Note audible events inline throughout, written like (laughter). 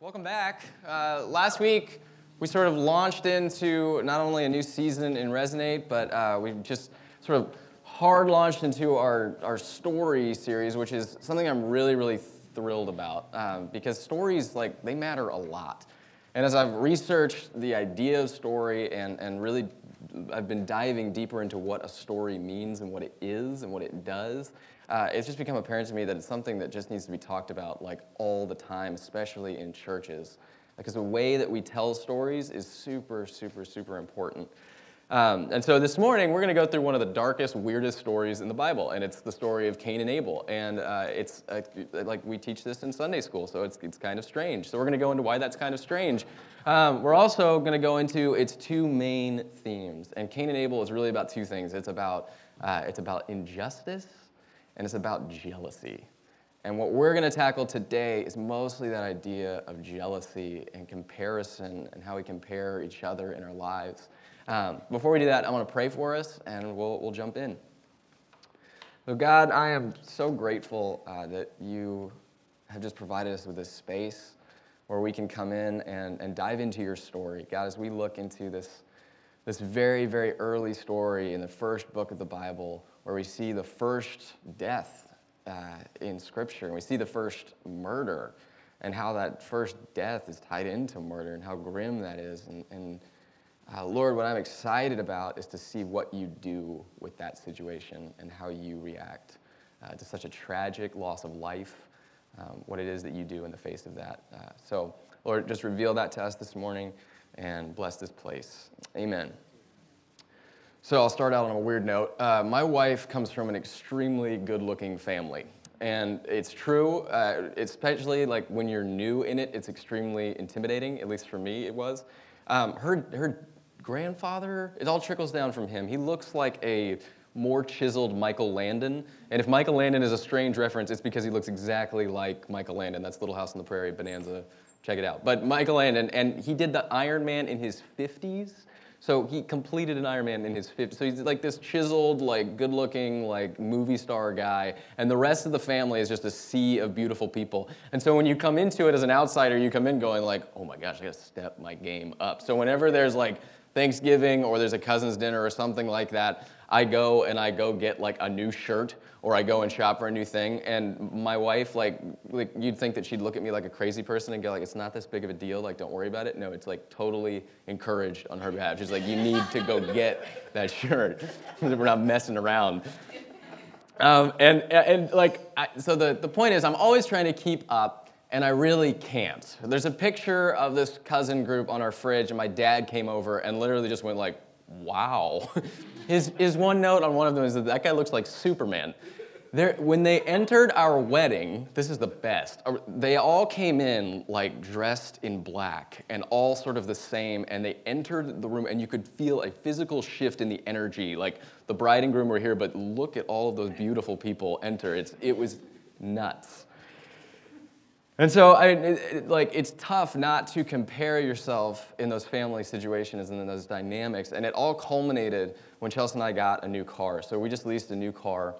Welcome back. Uh, last week, we sort of launched into not only a new season in Resonate, but uh, we just sort of hard launched into our, our story series, which is something I'm really, really thrilled about um, because stories, like, they matter a lot. And as I've researched the idea of story and, and really I've been diving deeper into what a story means and what it is and what it does, uh, it's just become apparent to me that it's something that just needs to be talked about like all the time, especially in churches. Because the way that we tell stories is super, super, super important. Um, and so this morning, we're going to go through one of the darkest, weirdest stories in the Bible, and it's the story of Cain and Abel. And uh, it's uh, like we teach this in Sunday school, so it's, it's kind of strange. So we're going to go into why that's kind of strange. Um, we're also going to go into its two main themes. And Cain and Abel is really about two things it's about, uh, it's about injustice and it's about jealousy. And what we're going to tackle today is mostly that idea of jealousy and comparison and how we compare each other in our lives. Um, before we do that, I want to pray for us and we'll, we'll jump in. So, God, I am so grateful uh, that you have just provided us with this space where we can come in and, and dive into your story. God, as we look into this, this very, very early story in the first book of the Bible, where we see the first death uh, in Scripture, and we see the first murder, and how that first death is tied into murder, and how grim that is. And, and uh, Lord, what I'm excited about is to see what you do with that situation and how you react uh, to such a tragic loss of life, um, what it is that you do in the face of that. Uh, so, Lord, just reveal that to us this morning and bless this place. Amen. So I'll start out on a weird note. Uh, my wife comes from an extremely good-looking family, and it's true. Uh, especially like when you're new in it, it's extremely intimidating. At least for me, it was. Um, her her grandfather, it all trickles down from him. He looks like a more chiseled Michael Landon. And if Michael Landon is a strange reference, it's because he looks exactly like Michael Landon. That's Little House on the Prairie, Bonanza. Check it out. But Michael Landon, and he did the Ironman in his 50s. So he completed an Ironman in his 50s. So he's like this chiseled, like good-looking, like movie star guy, and the rest of the family is just a sea of beautiful people. And so when you come into it as an outsider, you come in going like, oh my gosh, I gotta step my game up. So whenever there's like Thanksgiving or there's a cousin's dinner or something like that, I go and I go get like a new shirt or I go and shop for a new thing. And my wife, like, like you'd think that she'd look at me like a crazy person and go like, it's not this big of a deal. Like, don't worry about it. No, it's like totally encouraged on her behalf. She's like, you need to go get that shirt. (laughs) We're not messing around. Um, and, and like, I, so the, the point is, I'm always trying to keep up and I really can't. There's a picture of this cousin group on our fridge, and my dad came over and literally just went like, wow. (laughs) His, his one note on one of them is that that guy looks like Superman. There, when they entered our wedding, this is the best. Uh, they all came in like dressed in black and all sort of the same, and they entered the room, and you could feel a physical shift in the energy. Like the bride and groom were here, but look at all of those beautiful people enter. It's, it was nuts. And so, I, it, like, it's tough not to compare yourself in those family situations and in those dynamics. And it all culminated when Chelsea and I got a new car. So we just leased a new car.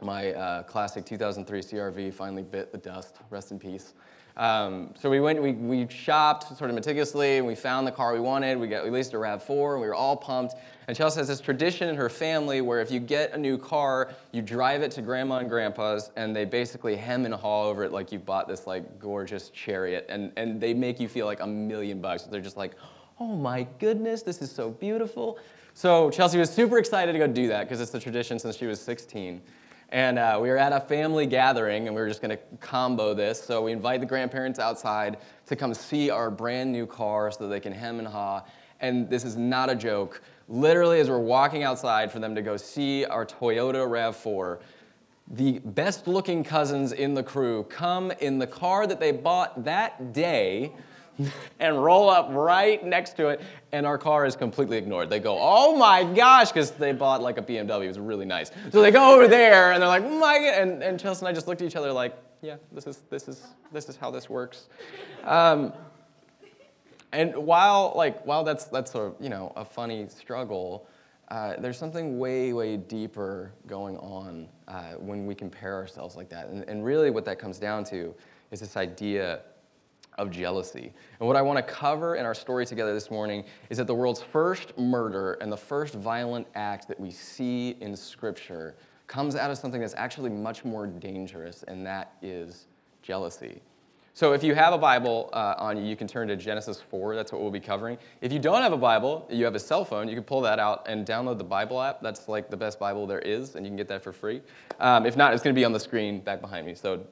My uh, classic 2003 CRV finally bit the dust. Rest in peace. Um, so we went, we, we shopped sort of meticulously, and we found the car we wanted. We got we leased a Rav4, and we were all pumped. And Chelsea has this tradition in her family where if you get a new car, you drive it to grandma and grandpa's, and they basically hem and haw over it like you bought this like gorgeous chariot, and and they make you feel like a million bucks. They're just like, oh my goodness, this is so beautiful. So Chelsea was super excited to go do that because it's the tradition since she was 16. And uh, we were at a family gathering, and we were just going to combo this. So we invite the grandparents outside to come see our brand new car so they can hem and haw. And this is not a joke. Literally, as we're walking outside for them to go see our Toyota RAV4, the best looking cousins in the crew come in the car that they bought that day and roll up right next to it, and our car is completely ignored. They go, "Oh my gosh," because they bought like a BMW. It was really nice. So they go over there, and they're like, "My," and, and Chelsea and I just looked at each other like, "Yeah, this is this is this is how this works." Um, and while like while that's that's a you know a funny struggle, uh, there's something way way deeper going on uh, when we compare ourselves like that, and, and really what that comes down to is this idea of jealousy. And what I want to cover in our story together this morning is that the world's first murder and the first violent act that we see in Scripture comes out of something that's actually much more dangerous, and that is jealousy. So if you have a Bible uh, on you, you can turn to Genesis 4. That's what we'll be covering. If you don't have a Bible, you have a cell phone, you can pull that out and download the Bible app. That's like the best Bible there is, and you can get that for free. Um, if not, it's going to be on the screen back behind me, so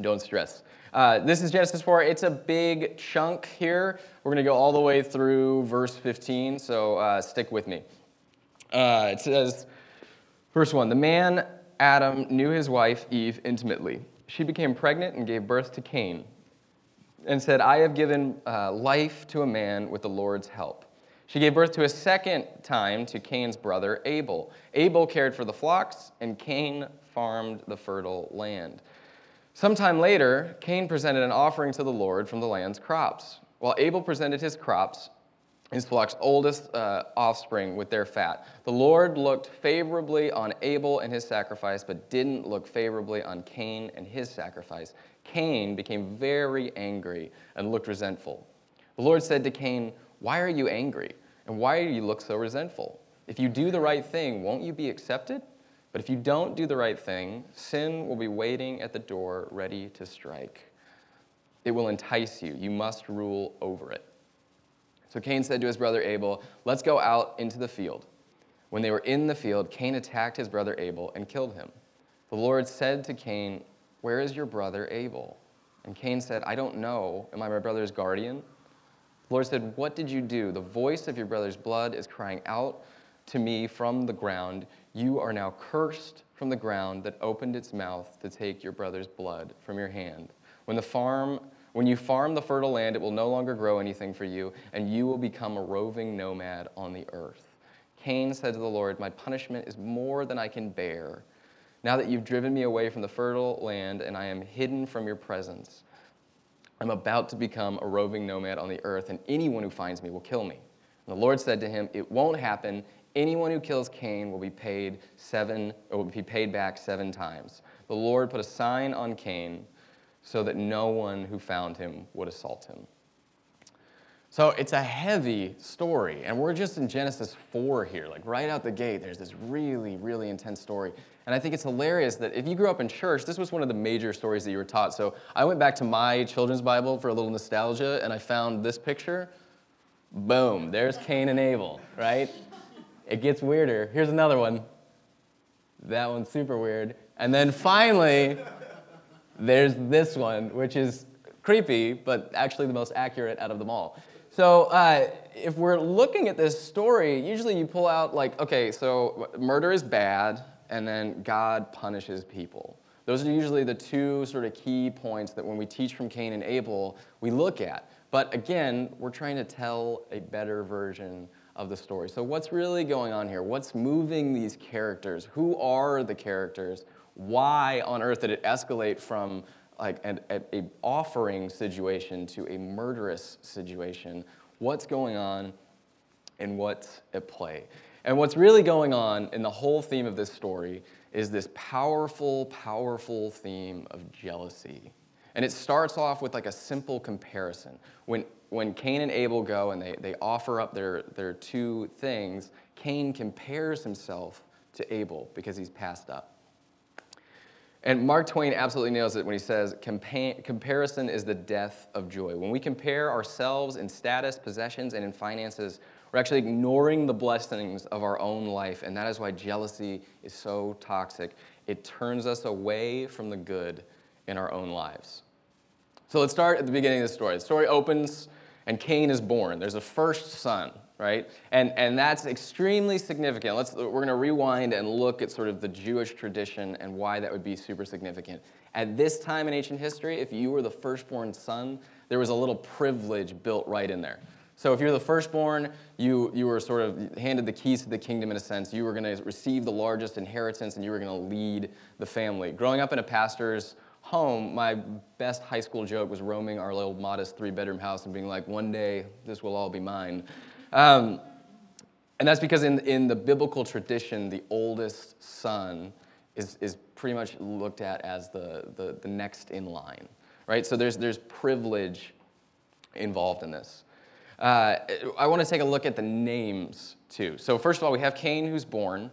don't stress. Uh, this is Genesis 4. It's a big chunk here. We're going to go all the way through verse 15, so uh, stick with me. Uh, it says, verse 1 The man Adam knew his wife Eve intimately. She became pregnant and gave birth to Cain and said, I have given uh, life to a man with the Lord's help. She gave birth to a second time to Cain's brother Abel. Abel cared for the flocks, and Cain farmed the fertile land. Sometime later, Cain presented an offering to the Lord from the land's crops, while Abel presented his crops, his flock's oldest uh, offspring, with their fat. The Lord looked favorably on Abel and his sacrifice, but didn't look favorably on Cain and his sacrifice. Cain became very angry and looked resentful. The Lord said to Cain, Why are you angry? And why do you look so resentful? If you do the right thing, won't you be accepted? But if you don't do the right thing, sin will be waiting at the door, ready to strike. It will entice you. You must rule over it. So Cain said to his brother Abel, Let's go out into the field. When they were in the field, Cain attacked his brother Abel and killed him. The Lord said to Cain, Where is your brother Abel? And Cain said, I don't know. Am I my brother's guardian? The Lord said, What did you do? The voice of your brother's blood is crying out to me from the ground. You are now cursed from the ground that opened its mouth to take your brother's blood from your hand. When the farm when you farm the fertile land, it will no longer grow anything for you, and you will become a roving nomad on the earth. Cain said to the Lord, My punishment is more than I can bear. Now that you've driven me away from the fertile land and I am hidden from your presence, I'm about to become a roving nomad on the earth, and anyone who finds me will kill me. And the Lord said to him, It won't happen anyone who kills Cain will be paid seven, will be paid back seven times. The Lord put a sign on Cain so that no one who found him would assault him. So it's a heavy story, and we're just in Genesis 4 here. Like right out the gate, there's this really, really intense story. And I think it's hilarious that if you grew up in church, this was one of the major stories that you were taught. So I went back to my children's Bible for a little nostalgia, and I found this picture. Boom, there's Cain and Abel, right? It gets weirder. Here's another one. That one's super weird. And then finally, there's this one, which is creepy, but actually the most accurate out of them all. So, uh, if we're looking at this story, usually you pull out, like, okay, so murder is bad, and then God punishes people. Those are usually the two sort of key points that when we teach from Cain and Abel, we look at. But again, we're trying to tell a better version of the story. So, what's really going on here? What's moving these characters? Who are the characters? Why on earth did it escalate from like an a, offering situation to a murderous situation? What's going on and what's at play? And what's really going on in the whole theme of this story is this powerful, powerful theme of jealousy. And it starts off with like a simple comparison. When when Cain and Abel go and they, they offer up their, their two things, Cain compares himself to Abel because he's passed up. And Mark Twain absolutely nails it when he says, comparison is the death of joy. When we compare ourselves in status, possessions, and in finances, we're actually ignoring the blessings of our own life. And that is why jealousy is so toxic. It turns us away from the good in our own lives. So let's start at the beginning of the story. The story opens and Cain is born. There's a first son, right? And, and that's extremely significant. Let's, we're going to rewind and look at sort of the Jewish tradition and why that would be super significant. At this time in ancient history, if you were the firstborn son, there was a little privilege built right in there. So if you're the firstborn, you, you were sort of handed the keys to the kingdom in a sense. You were going to receive the largest inheritance and you were going to lead the family. Growing up in a pastor's home, my best high school joke was roaming our little modest three bedroom house and being like, one day this will all be mine. Um, and that's because in, in the biblical tradition, the oldest son is, is pretty much looked at as the, the, the next in line, right? So there's, there's privilege involved in this. Uh, I want to take a look at the names too. So, first of all, we have Cain who's born,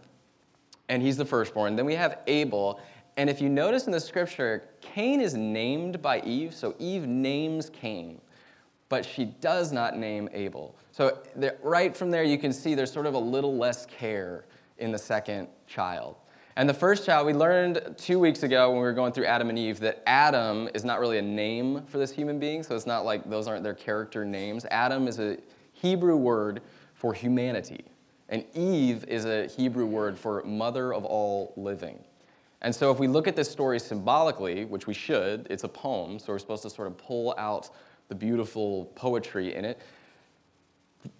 and he's the firstborn. Then we have Abel. And if you notice in the scripture, Cain is named by Eve, so Eve names Cain, but she does not name Abel. So, right from there, you can see there's sort of a little less care in the second child. And the first child, we learned two weeks ago when we were going through Adam and Eve that Adam is not really a name for this human being, so it's not like those aren't their character names. Adam is a Hebrew word for humanity, and Eve is a Hebrew word for mother of all living. And so if we look at this story symbolically, which we should, it's a poem, so we're supposed to sort of pull out the beautiful poetry in it.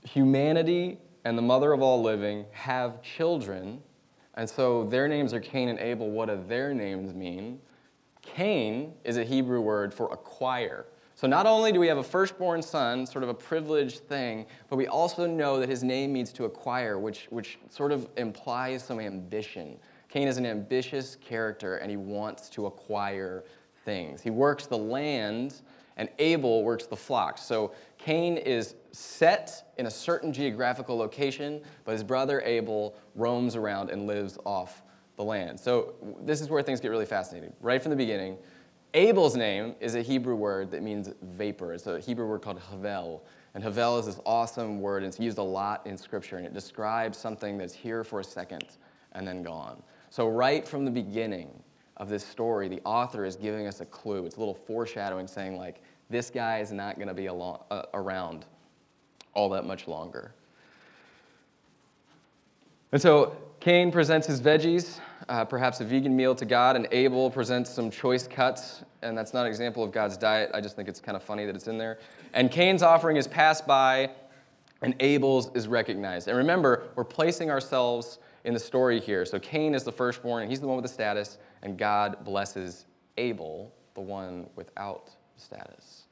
Humanity and the mother of all living have children and so their names are Cain and Abel. What do their names mean? Cain is a Hebrew word for acquire. So not only do we have a firstborn son, sort of a privileged thing, but we also know that his name means to acquire, which, which sort of implies some ambition. Cain is an ambitious character and he wants to acquire things. He works the land and Abel works the flocks. So Cain is set in a certain geographical location, but his brother Abel roams around and lives off the land. So this is where things get really fascinating. Right from the beginning, Abel's name is a Hebrew word that means vapor. It's a Hebrew word called havel. And havel is this awesome word, and it's used a lot in Scripture, and it describes something that's here for a second and then gone. So, right from the beginning of this story, the author is giving us a clue. It's a little foreshadowing saying, like, this guy is not going to be along, uh, around all that much longer. And so Cain presents his veggies, uh, perhaps a vegan meal to God, and Abel presents some choice cuts, and that's not an example of God's diet. I just think it's kind of funny that it's in there. And Cain's offering is passed by, and Abel's is recognized. And remember, we're placing ourselves in the story here. So Cain is the firstborn, and he's the one with the status, and God blesses Abel, the one without status.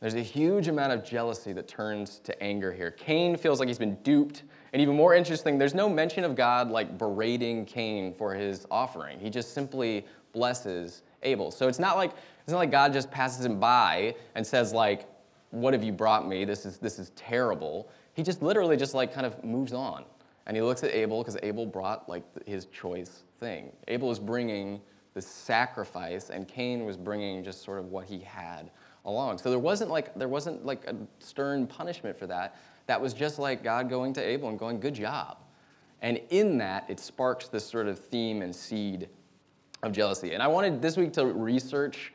There's a huge amount of jealousy that turns to anger here. Cain feels like he's been duped. And even more interesting, there's no mention of God like berating Cain for his offering. He just simply blesses Abel. So it's not like it's not like God just passes him by and says like, "What have you brought me? This is this is terrible." He just literally just like kind of moves on. And he looks at Abel because Abel brought like his choice thing. Abel was bringing the sacrifice and Cain was bringing just sort of what he had along. So there wasn't like there wasn't like a stern punishment for that. That was just like God going to Abel and going, "Good job." And in that, it sparks this sort of theme and seed of jealousy. And I wanted this week to research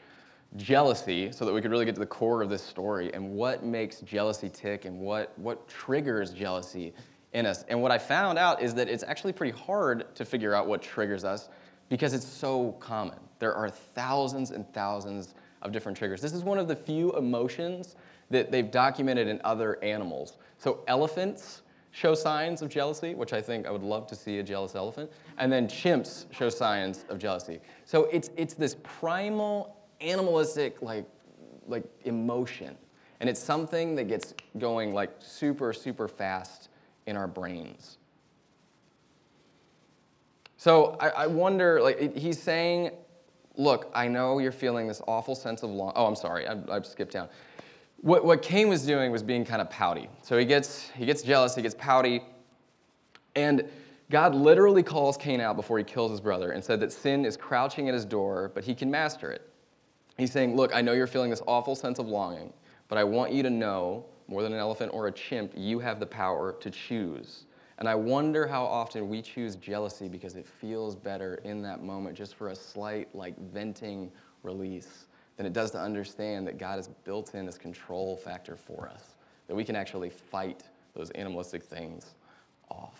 jealousy so that we could really get to the core of this story and what makes jealousy tick and what, what triggers jealousy in us. And what I found out is that it's actually pretty hard to figure out what triggers us because it's so common. There are thousands and thousands of different triggers. This is one of the few emotions that they've documented in other animals. So elephants show signs of jealousy, which I think I would love to see a jealous elephant, and then chimps show signs of jealousy. So it's it's this primal animalistic like like emotion. And it's something that gets going like super super fast in our brains. So I, I wonder, like he's saying look, I know you're feeling this awful sense of long. Oh, I'm sorry, I, I skipped down. What, what Cain was doing was being kind of pouty. So he gets, he gets jealous, he gets pouty, and God literally calls Cain out before he kills his brother and said that sin is crouching at his door, but he can master it. He's saying, Look, I know you're feeling this awful sense of longing, but I want you to know, more than an elephant or a chimp, you have the power to choose. And I wonder how often we choose jealousy because it feels better in that moment just for a slight, like, venting release than it does to understand that God has built in this control factor for us, that we can actually fight those animalistic things off.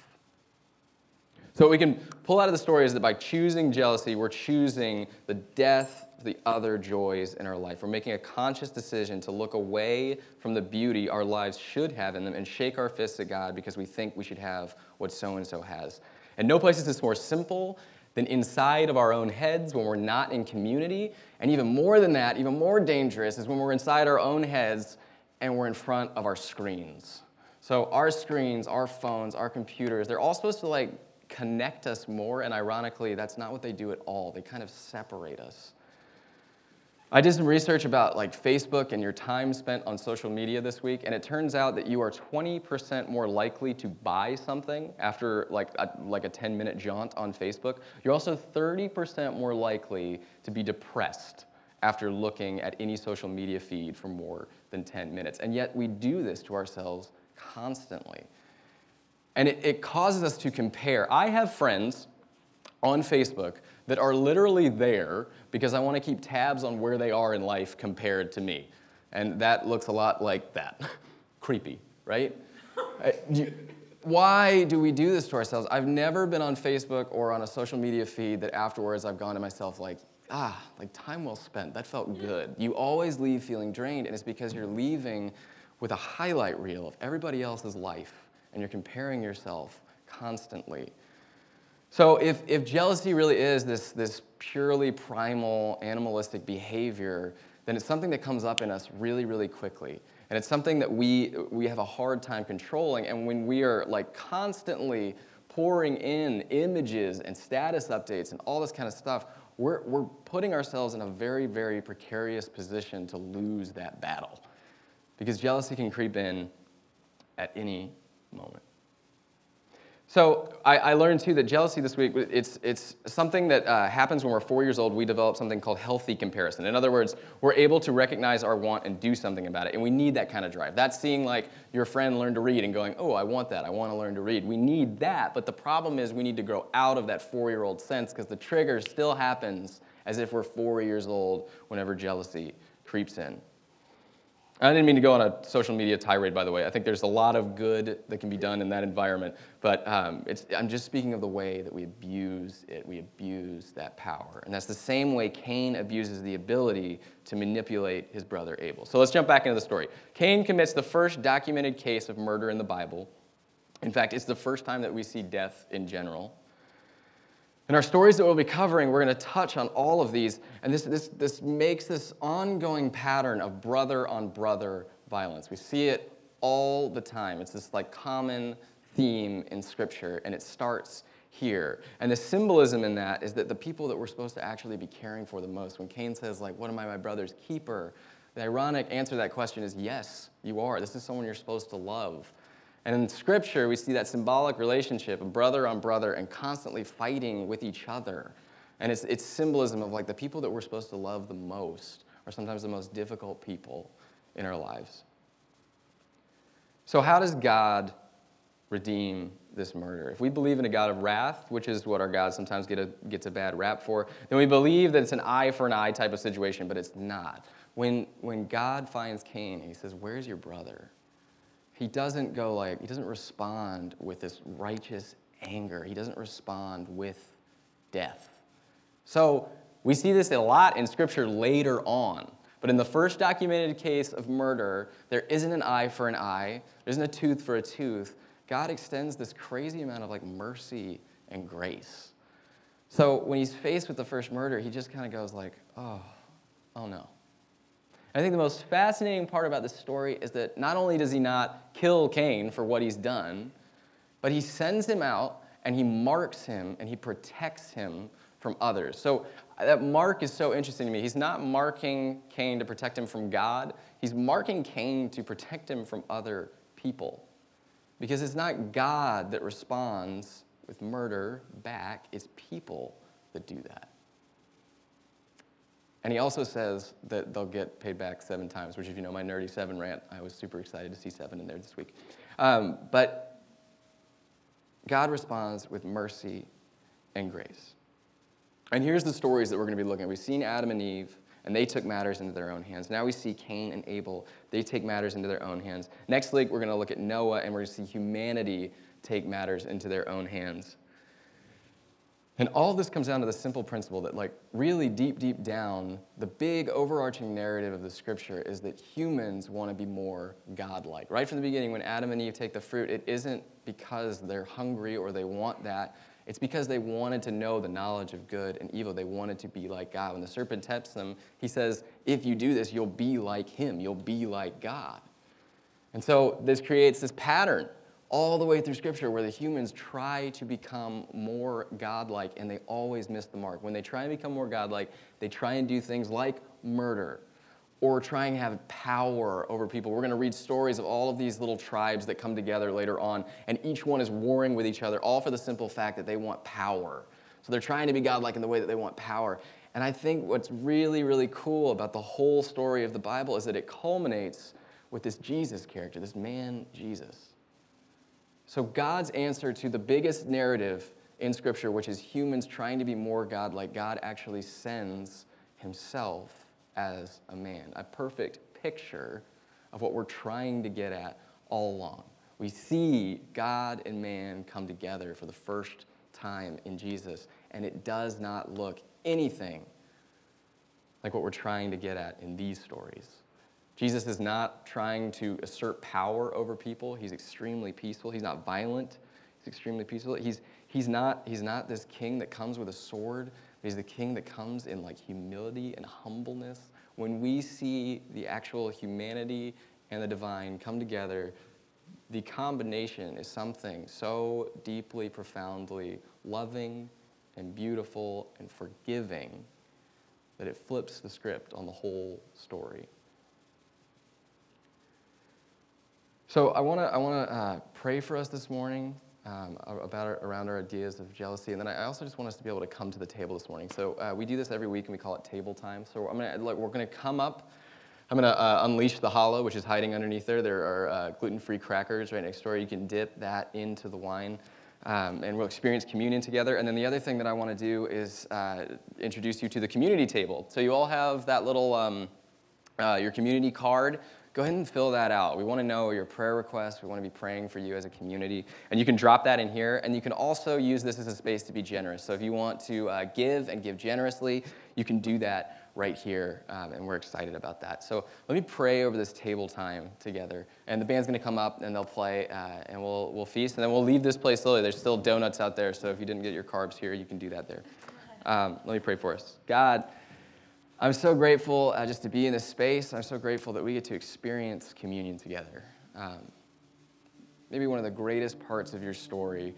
So, what we can pull out of the story is that by choosing jealousy, we're choosing the death the other joys in our life. We're making a conscious decision to look away from the beauty our lives should have in them and shake our fists at God because we think we should have what so and so has. And no place is this more simple than inside of our own heads when we're not in community. And even more than that, even more dangerous, is when we're inside our own heads and we're in front of our screens. So, our screens, our phones, our computers, they're all supposed to like connect us more. And ironically, that's not what they do at all. They kind of separate us I did some research about like Facebook and your time spent on social media this week, and it turns out that you are 20% more likely to buy something after like a, like a 10 minute jaunt on Facebook. You're also 30% more likely to be depressed after looking at any social media feed for more than 10 minutes. And yet we do this to ourselves constantly. And it, it causes us to compare. I have friends on Facebook that are literally there because I want to keep tabs on where they are in life compared to me. And that looks a lot like that. (laughs) Creepy, right? (laughs) Uh, why do we do this to ourselves? I've never been on Facebook or on a social media feed that afterwards I've gone to myself like, ah, like time well spent. That felt good. You always leave feeling drained, and it's because you're leaving with a highlight reel of everybody else's life, and you're comparing yourself constantly. So if, if jealousy really is this, this purely primal animalistic behavior, then it's something that comes up in us really, really quickly. And it's something that we, we have a hard time controlling. And when we are like constantly pouring in images and status updates and all this kind of stuff, we're, we're putting ourselves in a very, very precarious position to lose that battle. Because jealousy can creep in at any moment. So I, I, learned too that jealousy this week, it's, it's something that uh, happens when we're four years old. We develop something called healthy comparison. In other words, we're able to recognize our want and do something about it. And we need that kind of drive. That's seeing like your friend learn to read and going, oh, I want that. I want to learn to read. We need that. But the problem is we need to grow out of that four-year-old sense because the trigger still happens as if we're four years old whenever jealousy creeps in. I didn't mean to go on a social media tirade, by the way. I think there's a lot of good that can be done in that environment. But um, I'm just speaking of the way that we abuse it. We abuse that power. And that's the same way Cain abuses the ability to manipulate his brother Abel. So let's jump back into the story. Cain commits the first documented case of murder in the Bible. In fact, it's the first time that we see death in general. In our stories that we'll be covering, we're going to touch on all of these, and this, this, this makes this ongoing pattern of brother on brother violence. We see it all the time. It's this like common theme in Scripture, and it starts here. And the symbolism in that is that the people that we're supposed to actually be caring for the most, when Cain says, like, what am I my brother's keeper? The ironic answer to that question is yes, you are. This is someone you're supposed to love. And in Scripture, we see that symbolic relationship of brother on brother and constantly fighting with each other. And it's, it's symbolism of like the people that we're supposed to love the most are sometimes the most difficult people in our lives. So, how does God redeem this murder? If we believe in a God of wrath, which is what our God sometimes get a, gets a bad rap for, then we believe that it's an eye for an eye type of situation, but it's not. When, when God finds Cain, he says, Where's your brother? He doesn't go like, he doesn't respond with this righteous anger. He doesn't respond with death. So we see this a lot in Scripture later on. But in the first documented case of murder, there isn't an eye for an eye, there isn't a tooth for a tooth. God extends this crazy amount of like mercy and grace. So when he's faced with the first murder, he just kind of goes like, oh, oh no. I think the most fascinating part about this story is that not only does he not kill Cain for what he's done, but he sends him out and he marks him and he protects him from others. So uh, that mark is so interesting to me. He's not marking Cain to protect him from God, he's marking Cain to protect him from other people. Because it's not God that responds with murder back, it's people that do that. And he also says that they'll get paid back seven times, which, if you know my nerdy seven rant, I was super excited to see seven in there this week. Um, but God responds with mercy and grace. And here's the stories that we're going to be looking at. We've seen Adam and Eve, and they took matters into their own hands. Now we see Cain and Abel. They take matters into their own hands. Next week, we're going to look at Noah, and we're going to see humanity take matters into their own hands. And all this comes down to the simple principle that, like, really deep, deep down, the big overarching narrative of the scripture is that humans want to be more godlike. Right from the beginning, when Adam and Eve take the fruit, it isn't because they're hungry or they want that. It's because they wanted to know the knowledge of good and evil. They wanted to be like God. When the serpent tempts them, he says, If you do this, you'll be like him, you'll be like God. And so this creates this pattern all the way through Scripture where the humans try to become more godlike and they always miss the mark. When they try and become more godlike, they try and do things like murder or trying to have power over people. We're going to read stories of all of these little tribes that come together later on, and each one is warring with each other, all for the simple fact that they want power. So they're trying to be godlike in the way that they want power. And I think what's really, really cool about the whole story of the Bible is that it culminates with this Jesus character, this man, Jesus. So God's answer to the biggest narrative in Scripture, which is humans trying to be more godlike, God actually sends himself as a man, a perfect picture of what we're trying to get at all along. We see God and man come together for the first time in Jesus, and it does not look anything like what we're trying to get at in these stories. Jesus is not trying to assert power over people. He's extremely peaceful. He's not violent. He's extremely peaceful. He's, he's, not, he's not this king that comes with a sword He's the king that comes in like humility and humbleness. When we see the actual humanity and the divine come together, the combination is something so deeply, profoundly loving and beautiful and forgiving that it flips the script on the whole story. So I want to I want to uh, pray for us this morning um, about our, around our ideas of jealousy. And then I also just want us to be able to come to the table this morning. So uh, we do this every week and we call it table time. So I'm gonna, like, we're to come up. I'm to uh, unleash the challah, which is hiding underneath there. There are uh, gluten-free crackers right next door. You can dip that into the wine. Um, and we'll experience communion together. And then the other thing that I want to do is uh, introduce you to the community table. So you all have that little, um, uh, your community card go ahead and fill that out. We want to know your prayer requests. We want to be praying for you as a community. And you can drop that in here. And you can also use this as a space to be generous. So if you want to uh, give and give generously, you can do that right here. Um, and we're excited about that. So let me pray over this table time together. And the band's going to come up and they'll play uh, and we'll, we'll feast. And then we'll leave this place slowly. There's still donuts out there. So if you didn't get your carbs here, you can do that there. Um, let me pray for us. God, I'm so grateful uh, just to be in this space. I'm so grateful that we get to experience communion together. Um, maybe one of the greatest parts of your story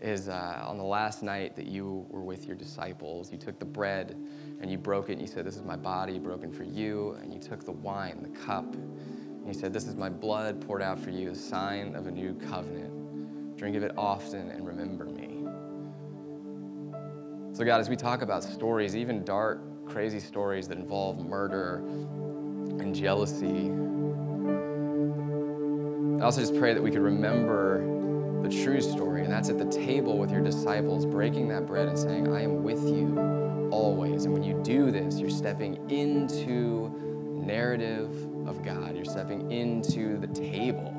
is uh, on the last night that you were with your disciples. You took the bread and you broke it and you said, This is my body broken for you. And you took the wine, the cup, and you said, This is my blood poured out for you, a sign of a new covenant. Drink of it often and remember me. So, God, as we talk about stories, even dark, crazy stories that involve murder and jealousy. I also just pray that we could remember the true story, and that's at the table with your disciples, breaking that bread and saying, I am with you always. And when you do this, you're stepping into narrative of God. You're stepping into the table.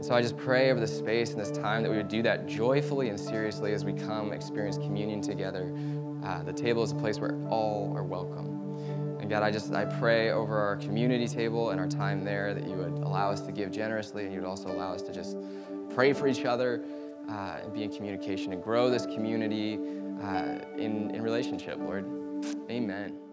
So I just pray over this space and this time that we would do that joyfully and seriously as we come experience communion together. Uh, the table is a place where all are welcome. And God, I just I pray over our community table and our time there that you would allow us to give generously, and you would also allow us to just pray for each other uh, and be in communication and grow this community uh, in in relationship, Lord. Amen.